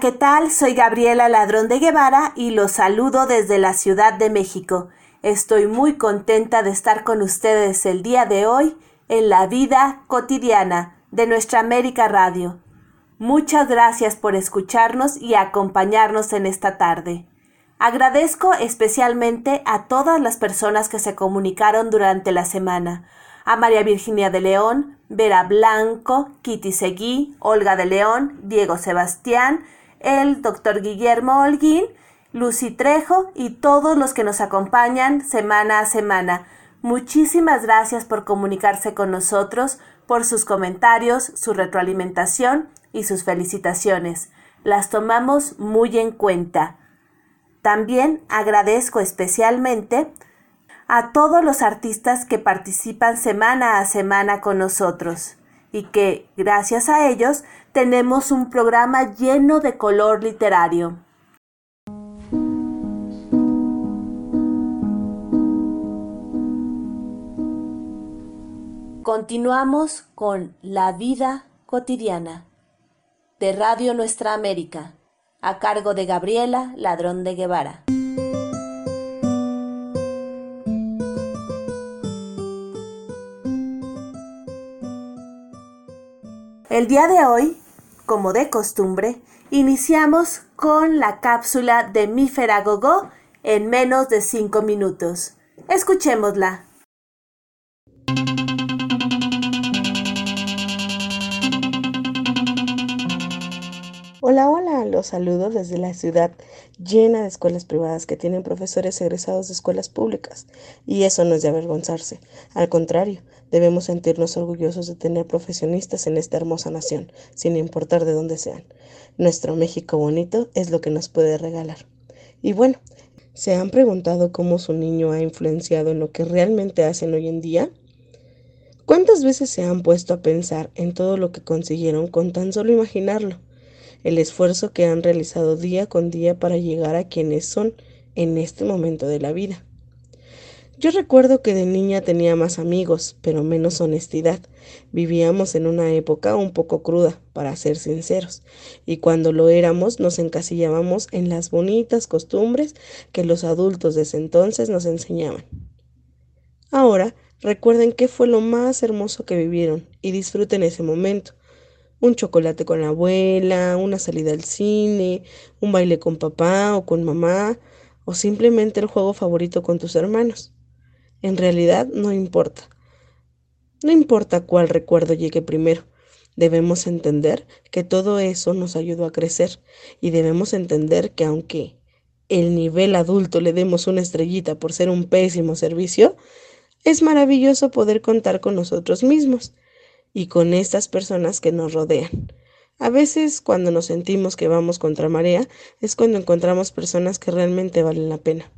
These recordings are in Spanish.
¿qué tal? Soy Gabriela Ladrón de Guevara y los saludo desde la Ciudad de México. Estoy muy contenta de estar con ustedes el día de hoy en la vida cotidiana de nuestra América Radio. Muchas gracias por escucharnos y acompañarnos en esta tarde. Agradezco especialmente a todas las personas que se comunicaron durante la semana. A María Virginia de León, Vera Blanco, Kitty Seguí, Olga de León, Diego Sebastián, el doctor Guillermo Holguín, Lucy Trejo y todos los que nos acompañan semana a semana. Muchísimas gracias por comunicarse con nosotros, por sus comentarios, su retroalimentación y sus felicitaciones. Las tomamos muy en cuenta. También agradezco especialmente a todos los artistas que participan semana a semana con nosotros y que, gracias a ellos, tenemos un programa lleno de color literario. Continuamos con La vida cotidiana de Radio Nuestra América, a cargo de Gabriela Ladrón de Guevara. El día de hoy, como de costumbre, iniciamos con la cápsula de Mífera Gogó en menos de cinco minutos. Escuchémosla. Hola, hola, los saludo desde la ciudad llena de escuelas privadas que tienen profesores egresados de escuelas públicas. Y eso no es de avergonzarse. Al contrario, debemos sentirnos orgullosos de tener profesionistas en esta hermosa nación, sin importar de dónde sean. Nuestro México bonito es lo que nos puede regalar. Y bueno, ¿se han preguntado cómo su niño ha influenciado en lo que realmente hacen hoy en día? ¿Cuántas veces se han puesto a pensar en todo lo que consiguieron con tan solo imaginarlo? El esfuerzo que han realizado día con día para llegar a quienes son en este momento de la vida. Yo recuerdo que de niña tenía más amigos, pero menos honestidad. Vivíamos en una época un poco cruda, para ser sinceros, y cuando lo éramos nos encasillábamos en las bonitas costumbres que los adultos de ese entonces nos enseñaban. Ahora, recuerden qué fue lo más hermoso que vivieron y disfruten ese momento, un chocolate con la abuela, una salida al cine, un baile con papá o con mamá, o simplemente el juego favorito con tus hermanos. En realidad no importa. No importa cuál recuerdo llegue primero. Debemos entender que todo eso nos ayudó a crecer y debemos entender que aunque el nivel adulto le demos una estrellita por ser un pésimo servicio, es maravilloso poder contar con nosotros mismos y con estas personas que nos rodean. A veces cuando nos sentimos que vamos contra marea es cuando encontramos personas que realmente valen la pena.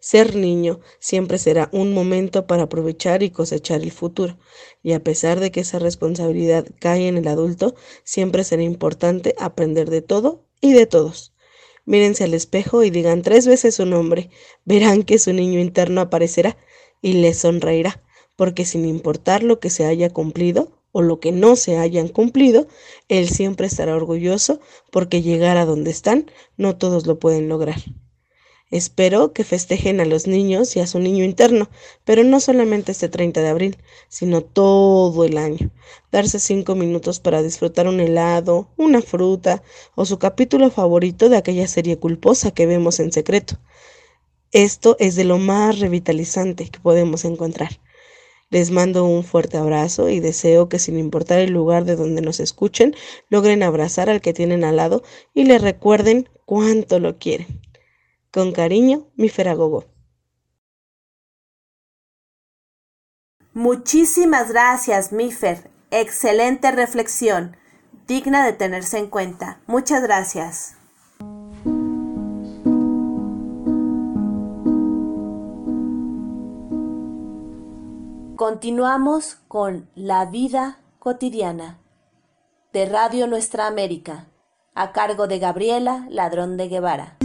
Ser niño siempre será un momento para aprovechar y cosechar el futuro, y a pesar de que esa responsabilidad cae en el adulto, siempre será importante aprender de todo y de todos. Mírense al espejo y digan tres veces su nombre, verán que su niño interno aparecerá y les sonreirá porque sin importar lo que se haya cumplido o lo que no se hayan cumplido, Él siempre estará orgulloso porque llegar a donde están no todos lo pueden lograr. Espero que festejen a los niños y a su niño interno, pero no solamente este 30 de abril, sino todo el año. Darse cinco minutos para disfrutar un helado, una fruta o su capítulo favorito de aquella serie culposa que vemos en secreto. Esto es de lo más revitalizante que podemos encontrar. Les mando un fuerte abrazo y deseo que sin importar el lugar de donde nos escuchen, logren abrazar al que tienen al lado y le recuerden cuánto lo quieren. Con cariño, mi Feragogo. Muchísimas gracias, Mifer. Excelente reflexión, digna de tenerse en cuenta. Muchas gracias. Continuamos con La vida cotidiana de Radio Nuestra América, a cargo de Gabriela Ladrón de Guevara.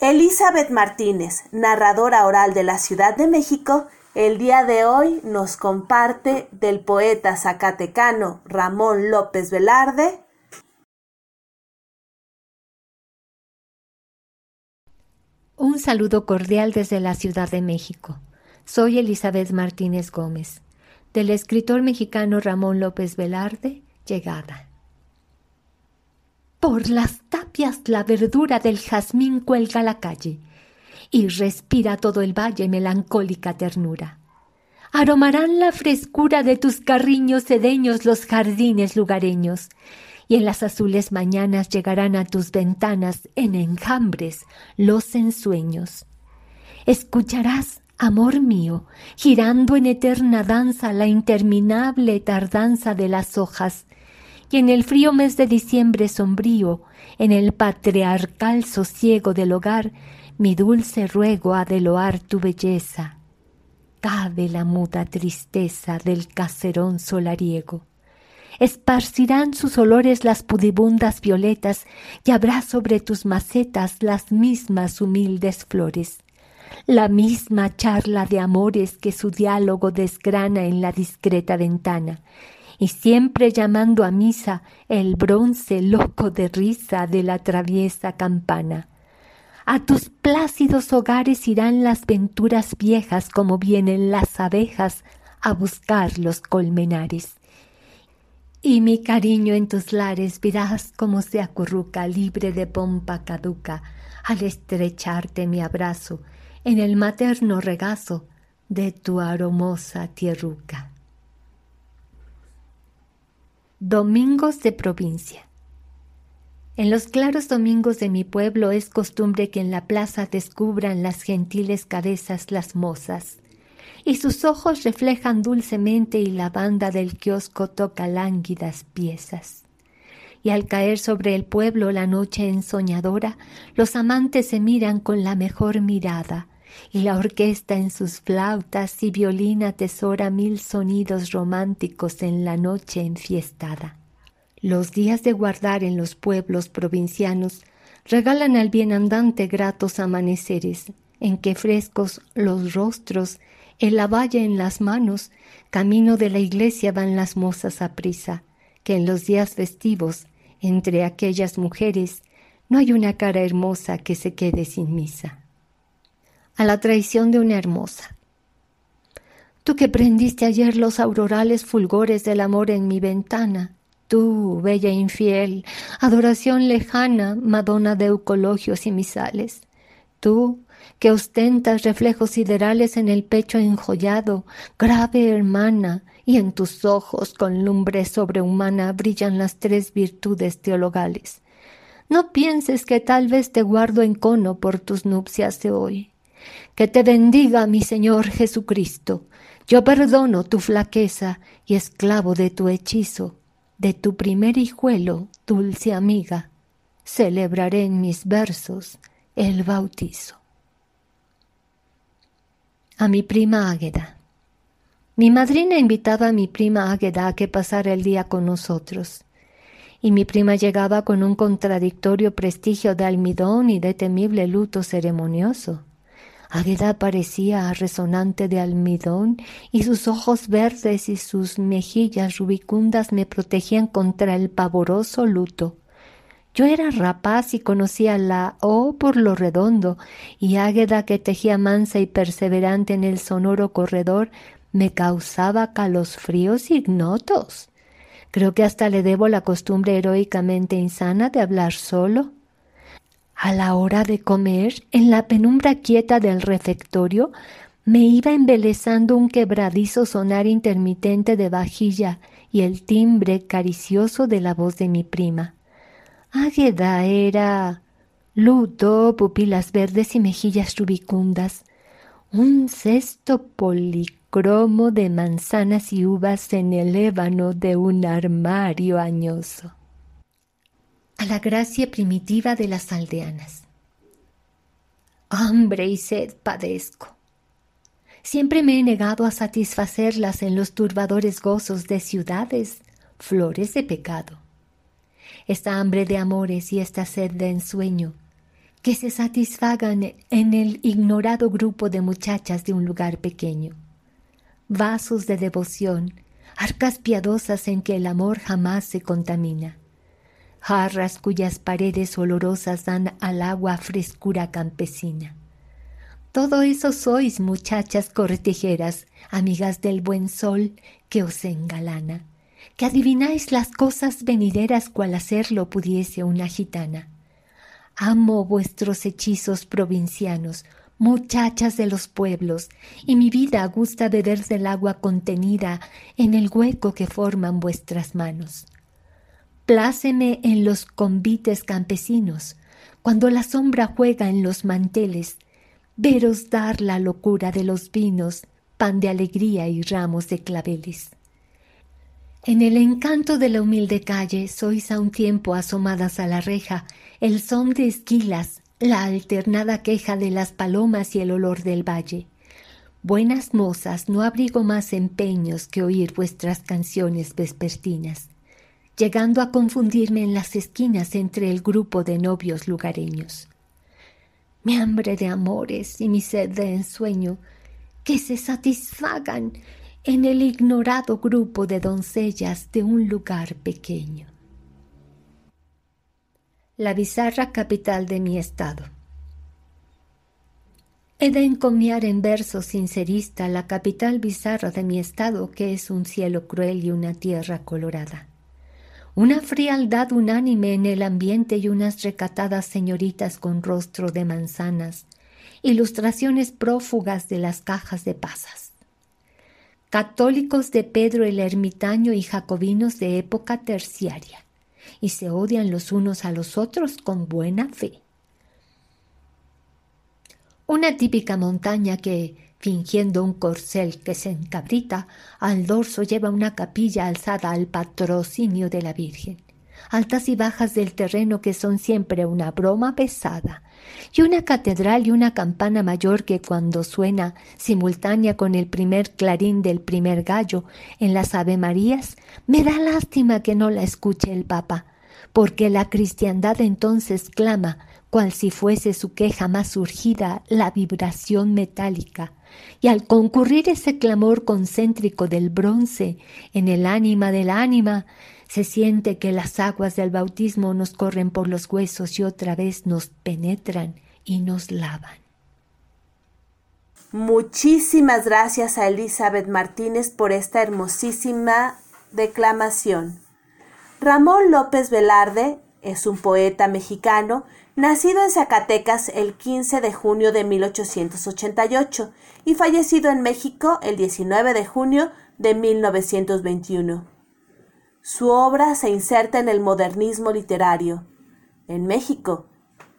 Elizabeth Martínez, narradora oral de la Ciudad de México, el día de hoy nos comparte del poeta zacatecano Ramón López Velarde. Un saludo cordial desde la Ciudad de México. Soy Elizabeth Martínez Gómez, del escritor mexicano Ramón López Velarde, llegada. Por las tapias la verdura del jazmín cuelga la calle y respira todo el valle melancólica ternura. Aromarán la frescura de tus carriños sedeños los jardines lugareños, y en las azules mañanas llegarán a tus ventanas en enjambres los ensueños. Escucharás, amor mío, girando en eterna danza la interminable tardanza de las hojas, y en el frío mes de diciembre sombrío, en el patriarcal sosiego del hogar, mi dulce ruego ha de loar tu belleza. Cabe la muda tristeza del caserón solariego. Esparcirán sus olores las pudibundas violetas y habrá sobre tus macetas las mismas humildes flores. La misma charla de amores que su diálogo desgrana en la discreta ventana y siempre llamando a misa el bronce loco de risa de la traviesa campana. A tus plácidos hogares irán las venturas viejas como vienen las abejas a buscar los colmenares. Y mi cariño en tus lares verás cómo se acurruca libre de pompa caduca al estrecharte mi abrazo en el materno regazo de tu aromosa tierruca. Domingos de provincia. En los claros domingos de mi pueblo es costumbre que en la plaza descubran las gentiles cabezas las mozas, y sus ojos reflejan dulcemente y la banda del kiosco toca lánguidas piezas. Y al caer sobre el pueblo la noche ensoñadora, los amantes se miran con la mejor mirada, y la orquesta en sus flautas y violín atesora mil sonidos románticos en la noche enfiestada. Los días de guardar en los pueblos provincianos regalan al bienandante gratos amaneceres, en que frescos los rostros, en la valla en las manos, camino de la iglesia van las mozas a prisa, que en los días festivos, entre aquellas mujeres, no hay una cara hermosa que se quede sin misa a la traición de una hermosa. Tú que prendiste ayer los aurorales fulgores del amor en mi ventana, tú, bella infiel, adoración lejana, Madonna de eucologios y misales, tú que ostentas reflejos siderales en el pecho enjollado, grave hermana, y en tus ojos con lumbre sobrehumana brillan las tres virtudes teologales. No pienses que tal vez te guardo en cono por tus nupcias de hoy. Que te bendiga mi Señor Jesucristo. Yo perdono tu flaqueza y esclavo de tu hechizo, de tu primer hijuelo, dulce amiga, celebraré en mis versos el bautizo. A mi prima Águeda. Mi madrina invitaba a mi prima Águeda a que pasara el día con nosotros, y mi prima llegaba con un contradictorio prestigio de almidón y de temible luto ceremonioso. Águeda parecía resonante de almidón y sus ojos verdes y sus mejillas rubicundas me protegían contra el pavoroso luto. Yo era rapaz y conocía la O por lo redondo, y Águeda que tejía mansa y perseverante en el sonoro corredor me causaba calosfríos ignotos. Creo que hasta le debo la costumbre heroicamente insana de hablar solo. A la hora de comer, en la penumbra quieta del refectorio, me iba embelezando un quebradizo sonar intermitente de vajilla y el timbre caricioso de la voz de mi prima. Águeda era luto, pupilas verdes y mejillas rubicundas, un cesto policromo de manzanas y uvas en el ébano de un armario añoso a la gracia primitiva de las aldeanas. Hambre y sed padezco. Siempre me he negado a satisfacerlas en los turbadores gozos de ciudades, flores de pecado. Esta hambre de amores y esta sed de ensueño, que se satisfagan en el ignorado grupo de muchachas de un lugar pequeño. Vasos de devoción, arcas piadosas en que el amor jamás se contamina. Jarras cuyas paredes olorosas dan al agua frescura campesina. Todo eso sois, muchachas cortejeras, amigas del buen sol que os engalana, que adivináis las cosas venideras cual hacerlo pudiese una gitana Amo vuestros hechizos provincianos, muchachas de los pueblos, y mi vida gusta beber del agua contenida en el hueco que forman vuestras manos. Pláceme en los convites campesinos, cuando la sombra juega en los manteles, veros dar la locura de los vinos, pan de alegría y ramos de claveles. En el encanto de la humilde calle sois a un tiempo asomadas a la reja el son de esquilas, la alternada queja de las palomas y el olor del valle. Buenas mozas, no abrigo más empeños que oír vuestras canciones vespertinas, llegando a confundirme en las esquinas entre el grupo de novios lugareños. Mi hambre de amores y mi sed de ensueño, que se satisfagan en el ignorado grupo de doncellas de un lugar pequeño la bizarra capital de mi estado. He de encomiar en verso sincerista la capital bizarra de mi estado, que es un cielo cruel y una tierra colorada. Una frialdad unánime en el ambiente y unas recatadas señoritas con rostro de manzanas, ilustraciones prófugas de las cajas de pasas. Católicos de Pedro el Ermitaño y jacobinos de época terciaria y se odian los unos a los otros con buena fe. Una típica montaña que, fingiendo un corcel que se encabrita, al dorso lleva una capilla alzada al patrocinio de la Virgen, altas y bajas del terreno que son siempre una broma pesada, y una catedral y una campana mayor que cuando suena simultánea con el primer clarín del primer gallo en las Ave Marías, me da lástima que no la escuche el Papa, porque la cristiandad entonces clama, cual si fuese su queja más surgida la vibración metálica, y al concurrir ese clamor concéntrico del bronce en el ánima del ánima, se siente que las aguas del bautismo nos corren por los huesos y otra vez nos penetran y nos lavan. Muchísimas gracias a Elizabeth Martínez por esta hermosísima declamación. Ramón López Velarde es un poeta mexicano nacido en Zacatecas el 15 de junio de 1888 y fallecido en México el 19 de junio de 1921. Su obra se inserta en el modernismo literario. En México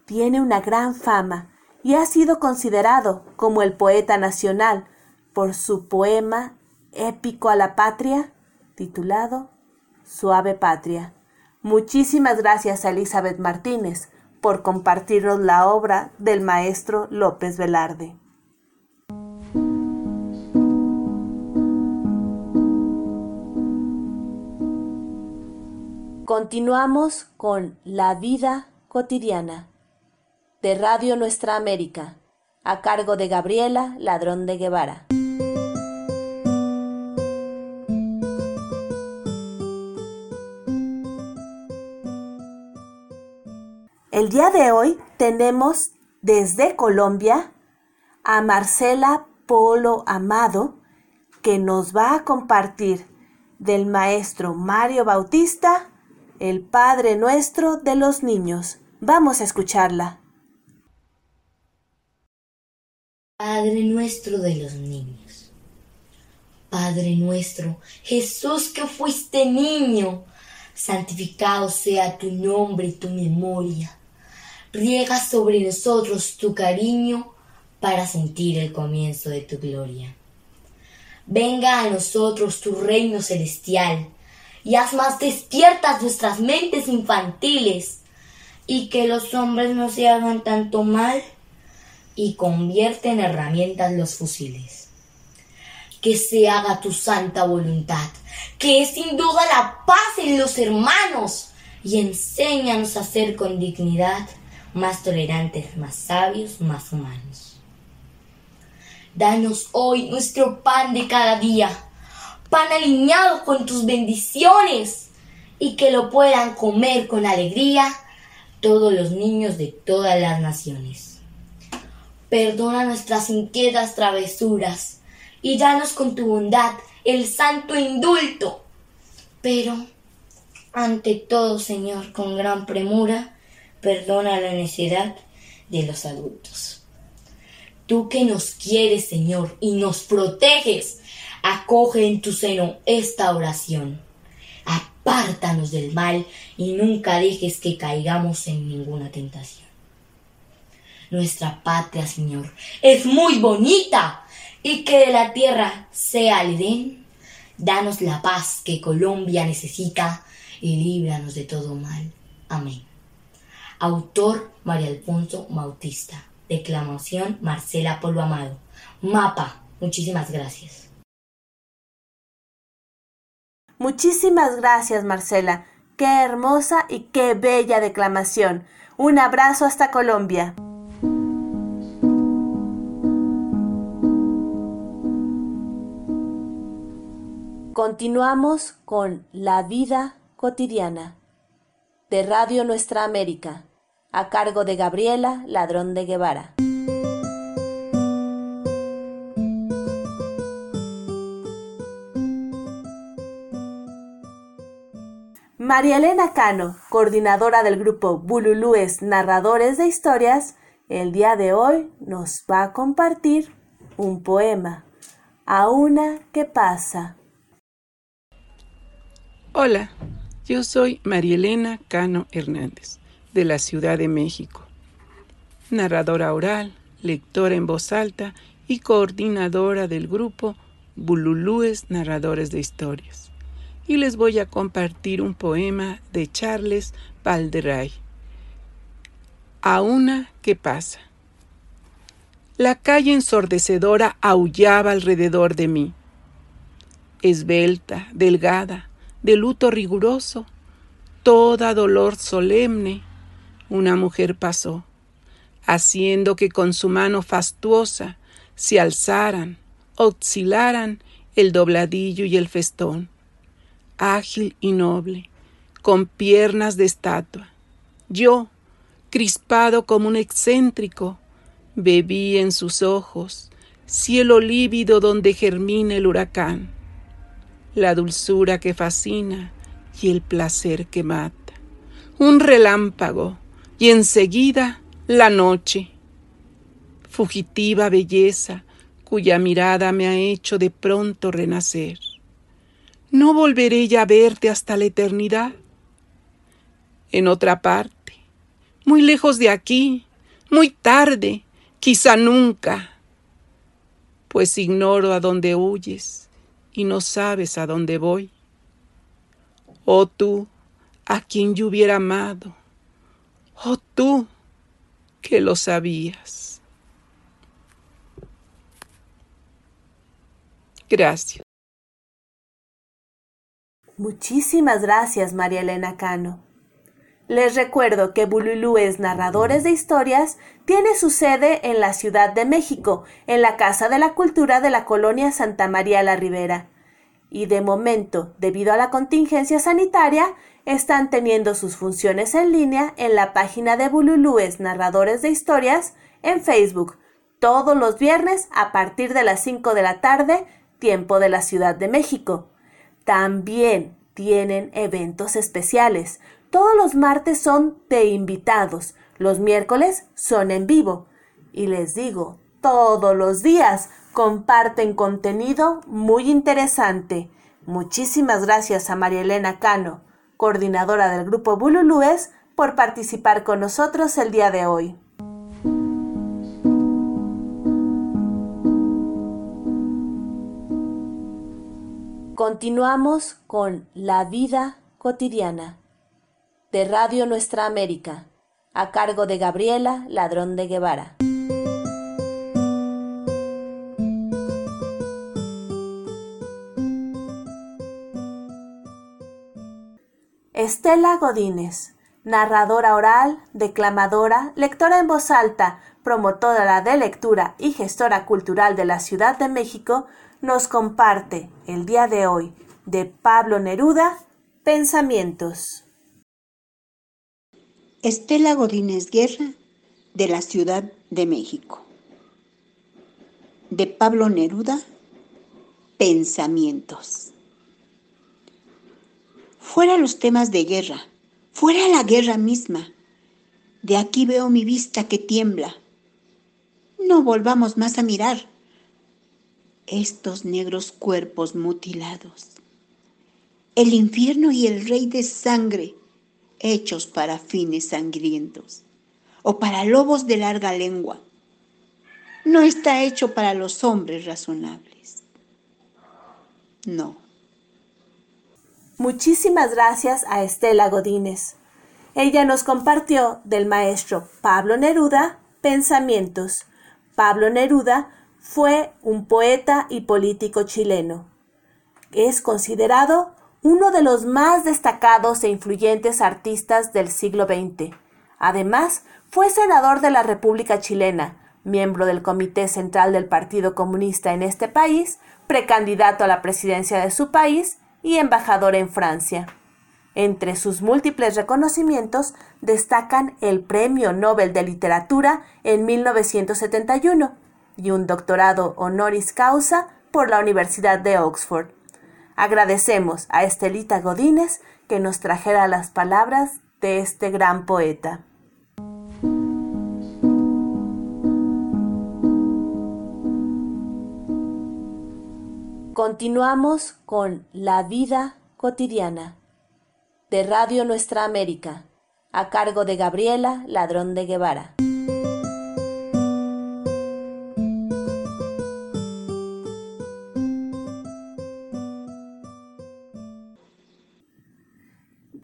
tiene una gran fama y ha sido considerado como el poeta nacional por su poema épico a la patria titulado Suave Patria. Muchísimas gracias a Elizabeth Martínez por compartirnos la obra del maestro López Velarde. Continuamos con La vida cotidiana de Radio Nuestra América, a cargo de Gabriela Ladrón de Guevara. El día de hoy tenemos desde Colombia a Marcela Polo Amado que nos va a compartir del maestro Mario Bautista, el Padre Nuestro de los Niños. Vamos a escucharla. Padre nuestro de los niños. Padre nuestro, Jesús que fuiste niño, santificado sea tu nombre y tu memoria riega sobre nosotros tu cariño para sentir el comienzo de tu gloria. Venga a nosotros tu reino celestial y haz más despiertas nuestras mentes infantiles y que los hombres no se hagan tanto mal y convierte en herramientas los fusiles. Que se haga tu santa voluntad, que es sin duda la paz en los hermanos, y enséñanos a hacer con dignidad más tolerantes, más sabios, más humanos. Danos hoy nuestro pan de cada día, pan alineado con tus bendiciones, y que lo puedan comer con alegría todos los niños de todas las naciones. Perdona nuestras inquietas travesuras y danos con tu bondad el santo indulto. Pero, ante todo, Señor, con gran premura, perdona la necesidad de los adultos. Tú que nos quieres, Señor, y nos proteges, acoge en tu seno esta oración. Apártanos del mal y nunca dejes que caigamos en ninguna tentación. Nuestra patria, Señor, es muy bonita y que de la tierra sea el Edén. Danos la paz que Colombia necesita y líbranos de todo mal. Amén. Autor María Alfonso Bautista. Declamación Marcela Polo Amado. Mapa. Muchísimas gracias. Muchísimas gracias, Marcela. Qué hermosa y qué bella declamación. Un abrazo hasta Colombia. Continuamos con La vida cotidiana de Radio Nuestra América, a cargo de Gabriela Ladrón de Guevara. María Elena Cano, coordinadora del grupo Bululúes Narradores de Historias, el día de hoy nos va a compartir un poema, A una que pasa. Hola, yo soy María Elena Cano Hernández, de la Ciudad de México, narradora oral, lectora en voz alta y coordinadora del grupo Bululúes Narradores de Historias. Y les voy a compartir un poema de Charles Valderay. A una que pasa. La calle ensordecedora aullaba alrededor de mí. Esbelta, delgada, de luto riguroso, toda dolor solemne, una mujer pasó, haciendo que con su mano fastuosa se alzaran, oscilaran el dobladillo y el festón, ágil y noble, con piernas de estatua. Yo, crispado como un excéntrico, bebí en sus ojos, cielo lívido donde germina el huracán la dulzura que fascina y el placer que mata. Un relámpago y enseguida la noche. Fugitiva belleza cuya mirada me ha hecho de pronto renacer. ¿No volveré ya a verte hasta la eternidad? En otra parte, muy lejos de aquí, muy tarde, quizá nunca, pues ignoro a dónde huyes y no sabes a dónde voy. Oh tú, a quien yo hubiera amado. Oh tú, que lo sabías. Gracias. Muchísimas gracias, María Elena Cano. Les recuerdo que Bululúes Narradores de Historias tiene su sede en la Ciudad de México, en la Casa de la Cultura de la colonia Santa María la Ribera. Y de momento, debido a la contingencia sanitaria, están teniendo sus funciones en línea en la página de Bululúes Narradores de Historias en Facebook, todos los viernes a partir de las 5 de la tarde, tiempo de la Ciudad de México. También tienen eventos especiales, todos los martes son de invitados, los miércoles son en vivo. Y les digo, todos los días comparten contenido muy interesante. Muchísimas gracias a María Elena Cano, coordinadora del grupo Bululúes, por participar con nosotros el día de hoy. Continuamos con la vida cotidiana de Radio Nuestra América, a cargo de Gabriela Ladrón de Guevara. Estela Godínez narradora oral, declamadora, lectora en voz alta, promotora de lectura y gestora cultural de la Ciudad de México, nos comparte el día de hoy de Pablo Neruda, Pensamientos. Estela Godínez Guerra, de la Ciudad de México. De Pablo Neruda, Pensamientos. Fuera los temas de guerra fuera la guerra misma. De aquí veo mi vista que tiembla. No volvamos más a mirar estos negros cuerpos mutilados. El infierno y el rey de sangre hechos para fines sangrientos o para lobos de larga lengua. No está hecho para los hombres razonables. No. Muchísimas gracias a Estela Godínez. Ella nos compartió del maestro Pablo Neruda Pensamientos. Pablo Neruda fue un poeta y político chileno. Es considerado uno de los más destacados e influyentes artistas del siglo XX. Además, fue senador de la República Chilena, miembro del Comité Central del Partido Comunista en este país, precandidato a la presidencia de su país y embajador en Francia. Entre sus múltiples reconocimientos destacan el Premio Nobel de Literatura en 1971 y un doctorado honoris causa por la Universidad de Oxford. Agradecemos a Estelita Godínez que nos trajera las palabras de este gran poeta. Continuamos con La vida cotidiana de Radio Nuestra América, a cargo de Gabriela Ladrón de Guevara.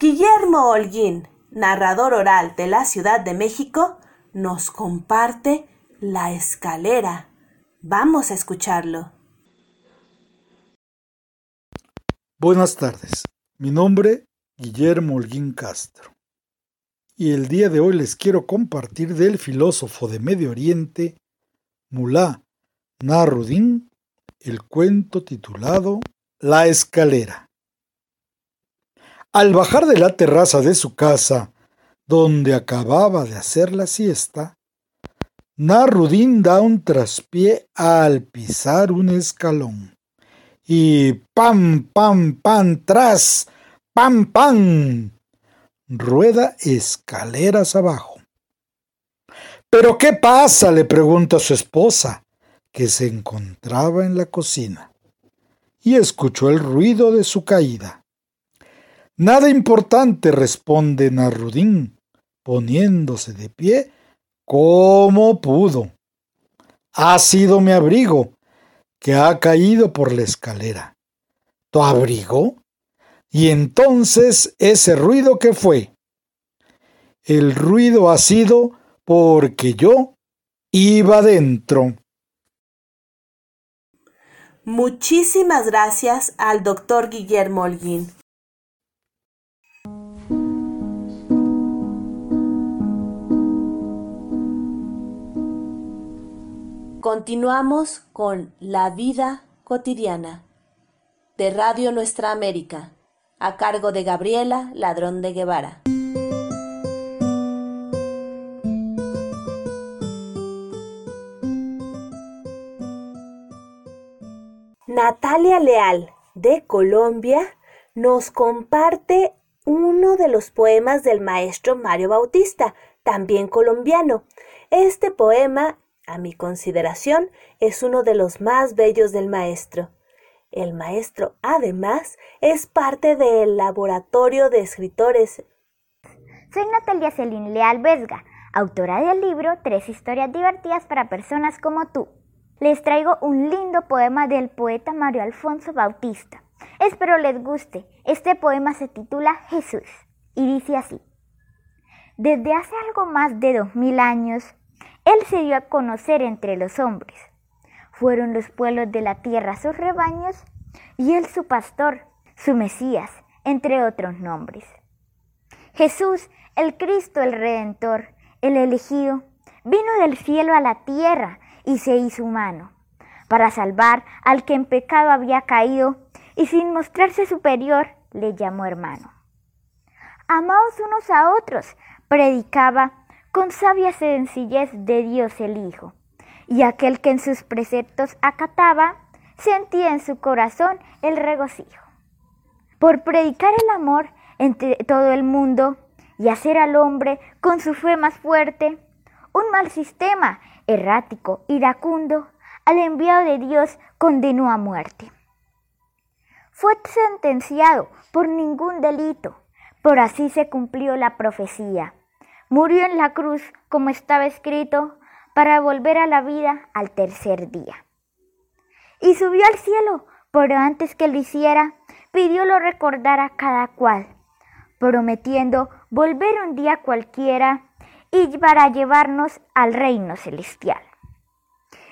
Guillermo Holguín, narrador oral de la Ciudad de México, nos comparte La escalera. Vamos a escucharlo. Buenas tardes, mi nombre Guillermo Holguín Castro y el día de hoy les quiero compartir del filósofo de Medio Oriente, Mulá Narudín, el cuento titulado La escalera. Al bajar de la terraza de su casa, donde acababa de hacer la siesta, Narudín da un traspié al pisar un escalón y pam, pam, pam, tras, pam, pam, rueda escaleras abajo. ¿Pero qué pasa? le pregunta su esposa, que se encontraba en la cocina, y escuchó el ruido de su caída. Nada importante, responde Narudín, poniéndose de pie como pudo. Ha sido mi abrigo, que ha caído por la escalera. ¿Tu abrigo? Y entonces ese ruido que fue. El ruido ha sido porque yo iba dentro. Muchísimas gracias al doctor Guillermo Holguín. Continuamos con La vida cotidiana de Radio Nuestra América, a cargo de Gabriela Ladrón de Guevara. Natalia Leal, de Colombia, nos comparte uno de los poemas del maestro Mario Bautista, también colombiano. Este poema a mi consideración, es uno de los más bellos del maestro. El maestro, además, es parte del laboratorio de escritores. Soy Natalia Celine Leal Vesga, autora del libro Tres historias divertidas para personas como tú. Les traigo un lindo poema del poeta Mario Alfonso Bautista. Espero les guste. Este poema se titula Jesús y dice así. Desde hace algo más de dos mil años, él se dio a conocer entre los hombres. Fueron los pueblos de la tierra sus rebaños y él su pastor, su Mesías, entre otros nombres. Jesús, el Cristo, el Redentor, el elegido, vino del cielo a la tierra y se hizo humano, para salvar al que en pecado había caído y sin mostrarse superior le llamó hermano. Amaos unos a otros, predicaba con sabia sencillez de Dios el Hijo, y aquel que en sus preceptos acataba, sentía en su corazón el regocijo. Por predicar el amor entre todo el mundo y hacer al hombre con su fe más fuerte, un mal sistema, errático, iracundo, al enviado de Dios condenó a muerte. Fue sentenciado por ningún delito, por así se cumplió la profecía. Murió en la cruz, como estaba escrito, para volver a la vida al tercer día. Y subió al cielo, pero antes que lo hiciera, pidió lo recordara cada cual, prometiendo volver un día cualquiera y para llevarnos al reino celestial.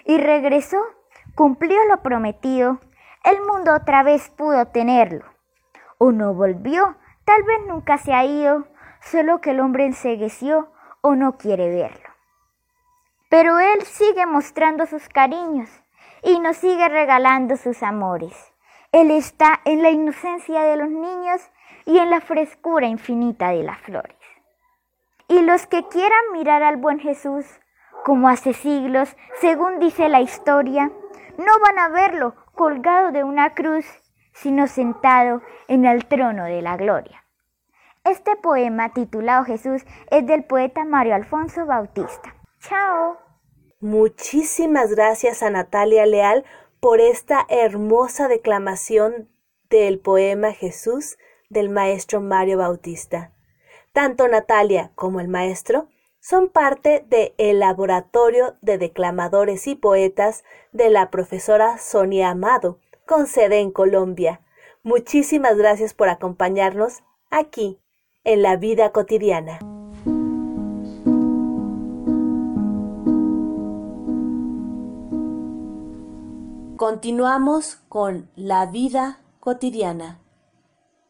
Y regresó, cumplió lo prometido, el mundo otra vez pudo tenerlo. O no volvió, tal vez nunca se ha ido, solo que el hombre ensegueció o no quiere verlo. Pero él sigue mostrando sus cariños y nos sigue regalando sus amores. Él está en la inocencia de los niños y en la frescura infinita de las flores. Y los que quieran mirar al buen Jesús, como hace siglos, según dice la historia, no van a verlo colgado de una cruz, sino sentado en el trono de la gloria. Este poema titulado Jesús es del poeta Mario Alfonso Bautista. Chao. Muchísimas gracias a Natalia Leal por esta hermosa declamación del poema Jesús del maestro Mario Bautista. Tanto Natalia como el maestro son parte del laboratorio de declamadores y poetas de la profesora Sonia Amado, con sede en Colombia. Muchísimas gracias por acompañarnos aquí en la vida cotidiana. Continuamos con la vida cotidiana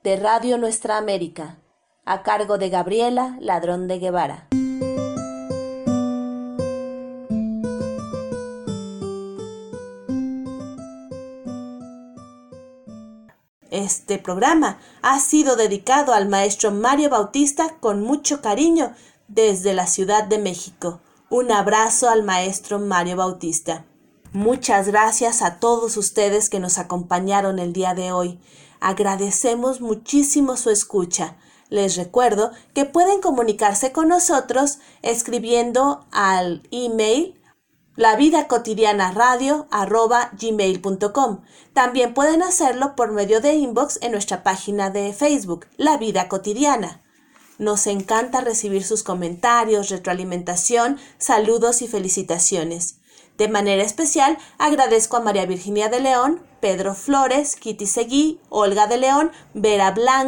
de Radio Nuestra América, a cargo de Gabriela Ladrón de Guevara. Este programa ha sido dedicado al maestro Mario Bautista con mucho cariño desde la Ciudad de México. Un abrazo al maestro Mario Bautista. Muchas gracias a todos ustedes que nos acompañaron el día de hoy. Agradecemos muchísimo su escucha. Les recuerdo que pueden comunicarse con nosotros escribiendo al email la vida cotidiana radio gmail.com. También pueden hacerlo por medio de inbox en nuestra página de Facebook, La Vida Cotidiana. Nos encanta recibir sus comentarios, retroalimentación, saludos y felicitaciones. De manera especial agradezco a María Virginia de León, Pedro Flores, Kitty Seguí, Olga de León, Vera Blanca,